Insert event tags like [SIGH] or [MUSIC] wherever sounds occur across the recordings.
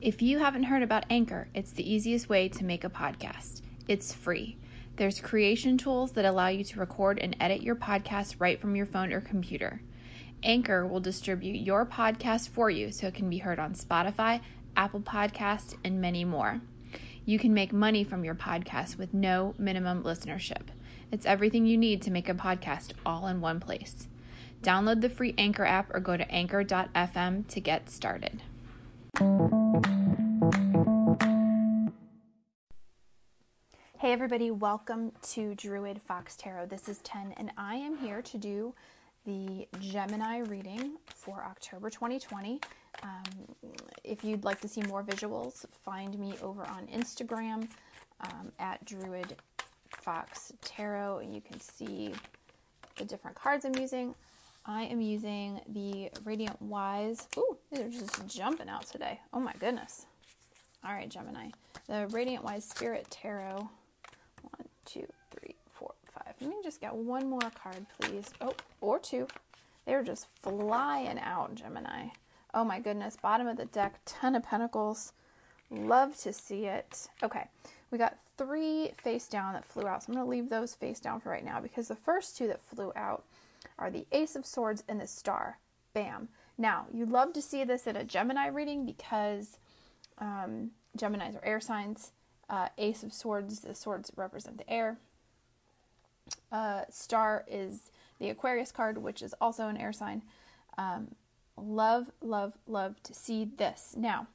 If you haven't heard about Anchor, it's the easiest way to make a podcast. It's free. There's creation tools that allow you to record and edit your podcast right from your phone or computer. Anchor will distribute your podcast for you so it can be heard on Spotify, Apple Podcasts, and many more. You can make money from your podcast with no minimum listenership. It's everything you need to make a podcast all in one place. Download the free Anchor app or go to anchor.fm to get started. Hey, everybody, welcome to Druid Fox Tarot. This is 10, and I am here to do the Gemini reading for October 2020. Um, if you'd like to see more visuals, find me over on Instagram um, at Druid Fox Tarot. You can see the different cards I'm using. I am using the Radiant Wise. Ooh, these are just jumping out today. Oh my goodness. All right, Gemini. The Radiant Wise Spirit Tarot. One, two, three, four, five. Let me just get one more card, please. Oh, or two. They're just flying out, Gemini. Oh my goodness. Bottom of the deck, Ten of Pentacles. Love to see it. Okay, we got three face down that flew out. So I'm going to leave those face down for right now because the first two that flew out are the Ace of Swords and the Star. Bam. Now, you love to see this in a Gemini reading because um, Geminis are air signs. Uh, Ace of Swords, the swords represent the air. Uh, star is the Aquarius card, which is also an air sign. Um, love, love, love to see this. Now,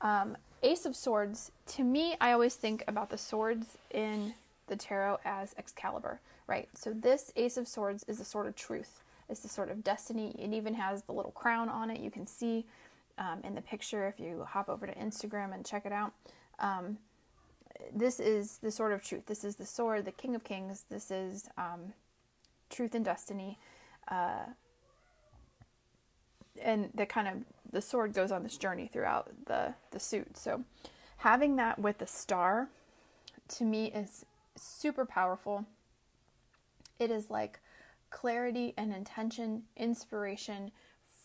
um, Ace of Swords, to me, I always think about the swords in the tarot as Excalibur, right? So this Ace of Swords is the sword of truth. It's the sword of destiny. It even has the little crown on it. You can see um, in the picture if you hop over to Instagram and check it out. Um, this is the sword of truth. This is the sword, the King of Kings. This is um, truth and destiny. Uh, and the kind of the sword goes on this journey throughout the the suit. So having that with the star to me is super powerful. It is like clarity and intention, inspiration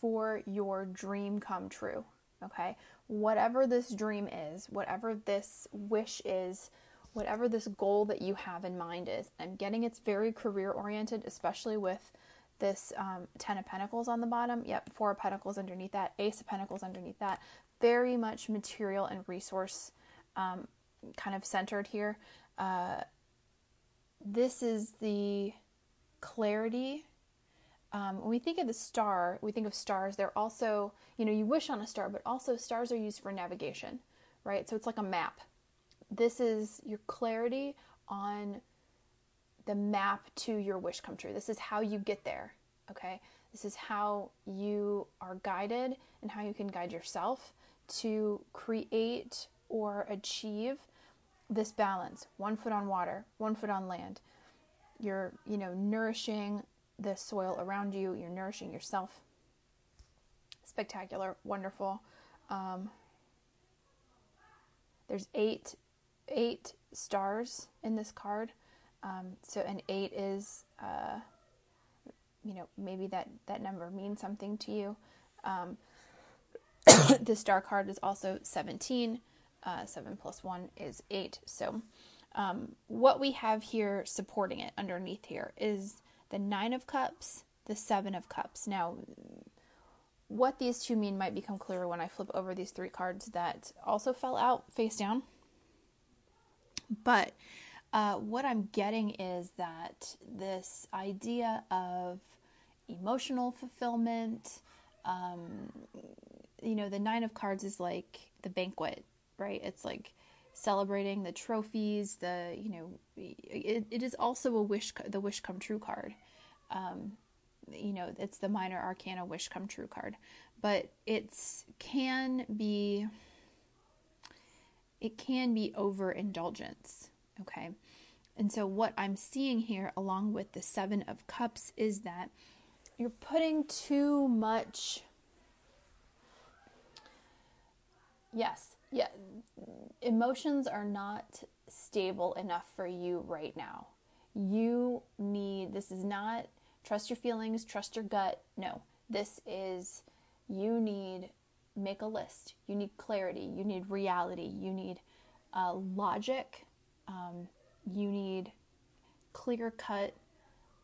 for your dream come true. Okay? Whatever this dream is, whatever this wish is, whatever this goal that you have in mind is, I'm getting it's very career oriented, especially with this um, Ten of Pentacles on the bottom. Yep, Four of Pentacles underneath that, Ace of Pentacles underneath that. Very much material and resource um, kind of centered here. Uh, this is the clarity. Um, when we think of the star, we think of stars. They're also, you know, you wish on a star, but also stars are used for navigation, right? So it's like a map. This is your clarity on the map to your wish come true. This is how you get there, okay? This is how you are guided and how you can guide yourself to create or achieve this balance. One foot on water, one foot on land. You're, you know, nourishing the soil around you, you're nourishing yourself. Spectacular, wonderful. Um, there's eight eight stars in this card. Um, so an eight is, uh, you know, maybe that that number means something to you. Um, [COUGHS] the star card is also 17. Uh, 7 plus 1 is 8. So, um, what we have here supporting it underneath here is the Nine of Cups, the Seven of Cups. Now, what these two mean might become clearer when I flip over these three cards that also fell out face down. But uh, what I'm getting is that this idea of emotional fulfillment, um, you know, the Nine of Cards is like the banquet, right? It's like celebrating the trophies, the, you know, it, it is also a wish, the wish come true card. Um, you know, it's the minor arcana wish come true card, but it's can be, it can be overindulgence Okay. And so, what I'm seeing here, along with the Seven of Cups, is that you're putting too much. Yes, yeah. Emotions are not stable enough for you right now. You need, this is not trust your feelings, trust your gut. No, this is, you need make a list. You need clarity. You need reality. You need uh, logic. Um, you need clear cut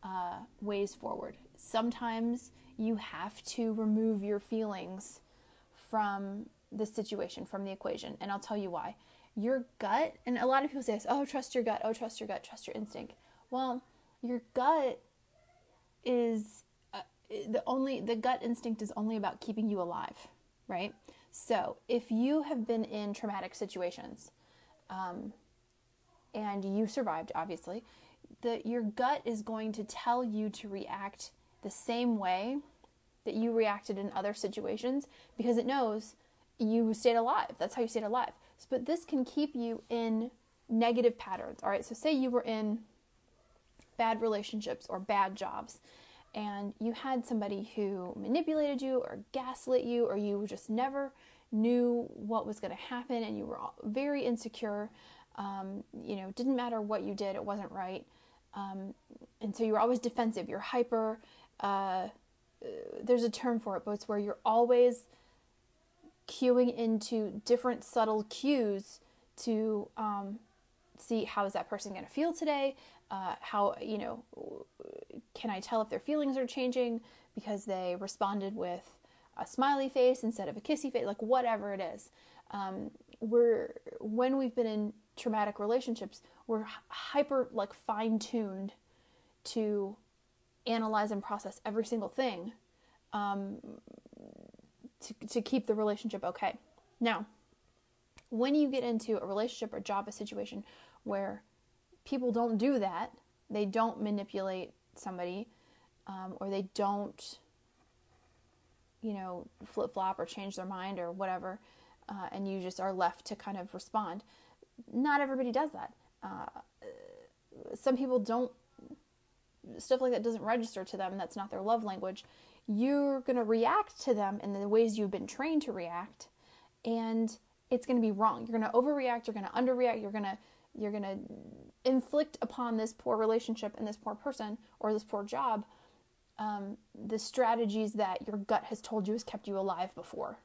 uh, ways forward. Sometimes you have to remove your feelings from the situation, from the equation. And I'll tell you why. Your gut, and a lot of people say this, oh, trust your gut, oh, trust your gut, trust your instinct. Well, your gut is uh, the only, the gut instinct is only about keeping you alive, right? So if you have been in traumatic situations, um, and you survived, obviously, that your gut is going to tell you to react the same way that you reacted in other situations because it knows you stayed alive. That's how you stayed alive. But this can keep you in negative patterns. All right, so say you were in bad relationships or bad jobs and you had somebody who manipulated you or gaslit you or you just never knew what was going to happen and you were very insecure um, you know didn't matter what you did it wasn't right um, and so you're always defensive you're hyper uh, there's a term for it but it's where you're always cueing into different subtle cues to um, see how is that person going to feel today uh, how you know can i tell if their feelings are changing because they responded with a smiley face instead of a kissy face like whatever it is. Um, we're when we've been in traumatic relationships we're hyper like fine tuned to analyze and process every single thing. Um, to, to keep the relationship okay now when you get into a relationship or job a situation where people don't do that they don't manipulate somebody um, or they don't you know flip flop or change their mind or whatever uh, and you just are left to kind of respond not everybody does that. Uh, some people don't, stuff like that doesn't register to them. That's not their love language. You're going to react to them in the ways you've been trained to react, and it's going to be wrong. You're going to overreact. You're going to underreact. You're going to you're going to inflict upon this poor relationship and this poor person or this poor job um, the strategies that your gut has told you has kept you alive before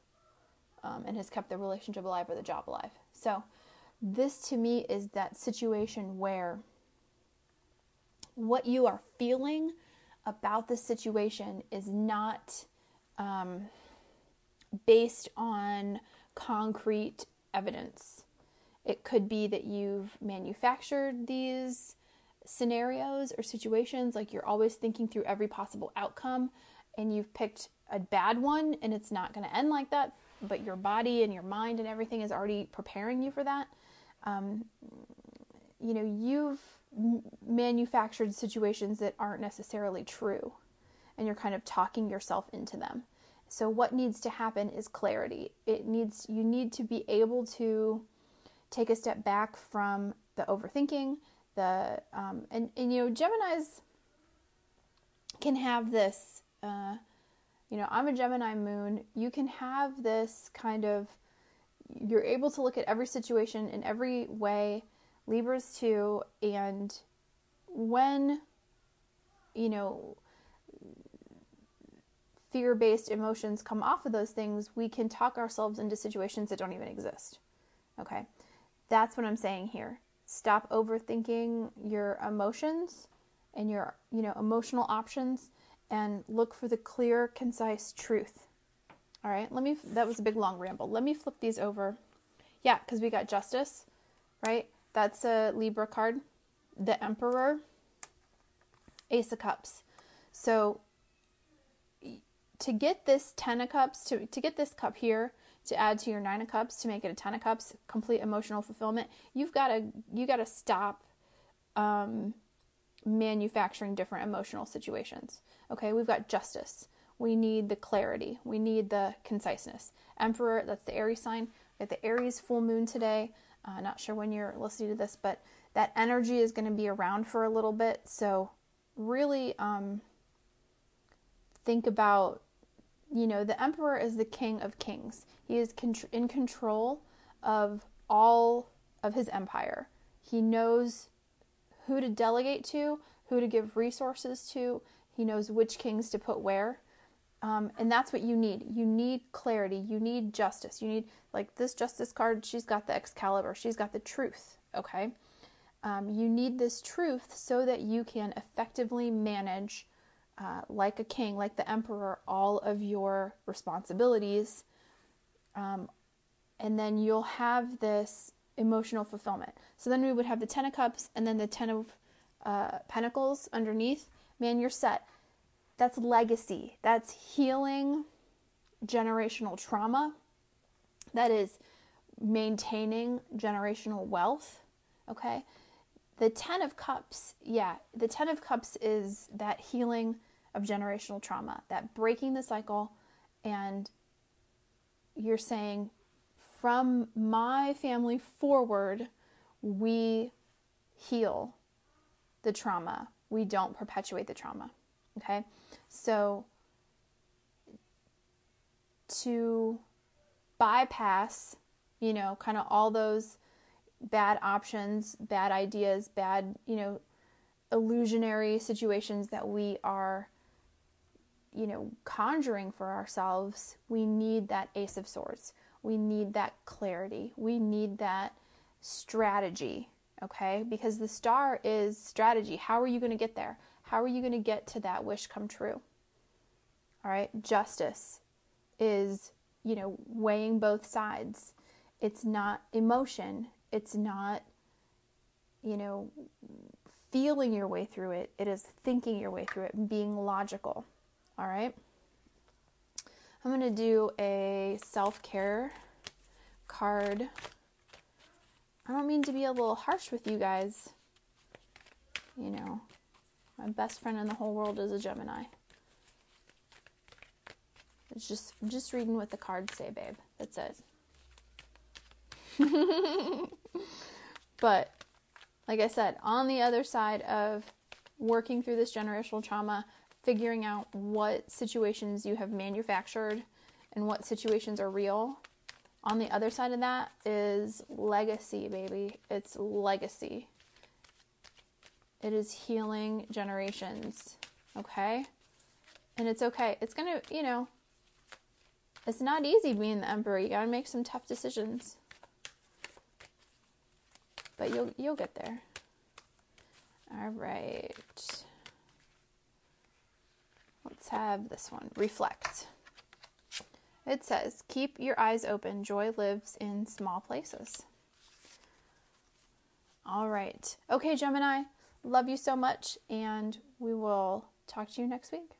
um, and has kept the relationship alive or the job alive. So this to me is that situation where what you are feeling about the situation is not um, based on concrete evidence. It could be that you've manufactured these scenarios or situations, like you're always thinking through every possible outcome, and you've picked a bad one and it's not going to end like that, but your body and your mind and everything is already preparing you for that um, you know, you've manufactured situations that aren't necessarily true and you're kind of talking yourself into them. So what needs to happen is clarity. It needs you need to be able to take a step back from the overthinking, the um, and and you know Gemini's can have this. Uh, you know, I'm a Gemini moon. You can have this kind of you're able to look at every situation in every way. Libras too, and when you know fear-based emotions come off of those things, we can talk ourselves into situations that don't even exist. Okay? That's what I'm saying here. Stop overthinking your emotions and your, you know, emotional options and look for the clear, concise truth all right, let me, that was a big long ramble. Let me flip these over. Yeah, because we got Justice, right? That's a Libra card. The Emperor, Ace of Cups. So to get this Ten of Cups, to, to get this cup here, to add to your Nine of Cups, to make it a Ten of Cups, complete emotional fulfillment, you've got to, you got to stop um, manufacturing different emotional situations. Okay, we've got Justice we need the clarity, we need the conciseness. Emperor, that's the Aries sign. We have the Aries full moon today. Uh, not sure when you're listening to this, but that energy is going to be around for a little bit. So, really um, think about you know, the Emperor is the king of kings, he is in control of all of his empire. He knows who to delegate to, who to give resources to, he knows which kings to put where. Um, and that's what you need. You need clarity. You need justice. You need, like this justice card, she's got the Excalibur, she's got the truth, okay? Um, you need this truth so that you can effectively manage, uh, like a king, like the emperor, all of your responsibilities. Um, and then you'll have this emotional fulfillment. So then we would have the Ten of Cups and then the Ten of uh, Pentacles underneath. Man, you're set. That's legacy. That's healing generational trauma. That is maintaining generational wealth. Okay. The Ten of Cups, yeah, the Ten of Cups is that healing of generational trauma, that breaking the cycle. And you're saying, from my family forward, we heal the trauma. We don't perpetuate the trauma. Okay? So, to bypass, you know, kind of all those bad options, bad ideas, bad, you know, illusionary situations that we are, you know, conjuring for ourselves, we need that Ace of Swords. We need that clarity. We need that strategy, okay? Because the star is strategy. How are you going to get there? How are you going to get to that wish come true? All right? Justice is, you know, weighing both sides. It's not emotion. It's not, you know, feeling your way through it. It is thinking your way through it being logical. All right? I'm going to do a self care card. I don't mean to be a little harsh with you guys. You know, my best friend in the whole world is a Gemini. It's just just reading what the cards say, babe. That's it. [LAUGHS] but like I said, on the other side of working through this generational trauma, figuring out what situations you have manufactured and what situations are real. On the other side of that is legacy, baby. It's legacy. It is healing generations, okay? And it's okay. It's gonna, you know, it's not easy being the emperor. You gotta make some tough decisions. But you'll you'll get there. All right. Let's have this one. Reflect. It says, Keep your eyes open. Joy lives in small places. All right. Okay, Gemini. Love you so much, and we will talk to you next week.